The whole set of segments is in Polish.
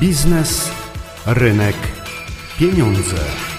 Biznes, rynek, pieniądze.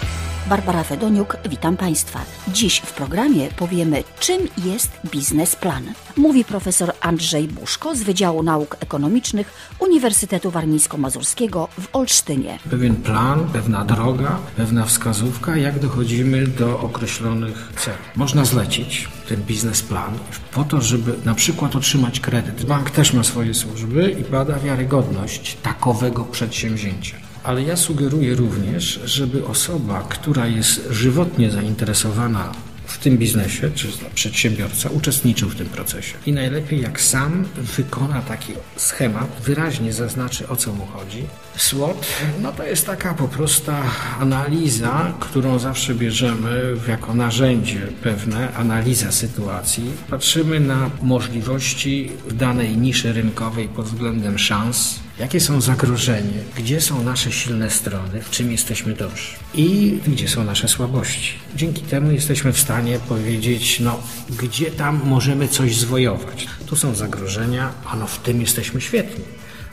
Barbara Fedoniuk, witam Państwa. Dziś w programie powiemy, czym jest biznesplan. Mówi profesor Andrzej Buszko z Wydziału Nauk Ekonomicznych Uniwersytetu Warmińsko-Mazurskiego w Olsztynie. Pewien plan, pewna droga, pewna wskazówka, jak dochodzimy do określonych celów. Można zlecić ten biznesplan po to, żeby na przykład otrzymać kredyt. Bank też ma swoje służby i bada wiarygodność takowego przedsięwzięcia. Ale ja sugeruję również, żeby osoba, która jest żywotnie zainteresowana w tym biznesie, czy przedsiębiorca, uczestniczył w tym procesie. I najlepiej jak sam wykona taki schemat, wyraźnie zaznaczy o co mu chodzi. SWOT, no to jest taka po prostu analiza, którą zawsze bierzemy jako narzędzie pewne, analiza sytuacji. Patrzymy na możliwości w danej niszy rynkowej pod względem szans, jakie są zagrożenia, gdzie są nasze silne strony, w czym jesteśmy dobrzy i gdzie są nasze słabości. Dzięki temu jesteśmy w stanie powiedzieć, no, gdzie tam możemy coś zwojować. Tu są zagrożenia, a no w tym jesteśmy świetni,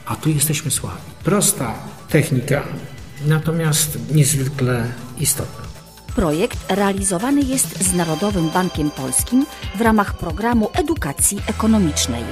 a tu jesteśmy słabi. Prosta technika, natomiast niezwykle istotna. Projekt realizowany jest z Narodowym Bankiem Polskim w ramach programu edukacji ekonomicznej.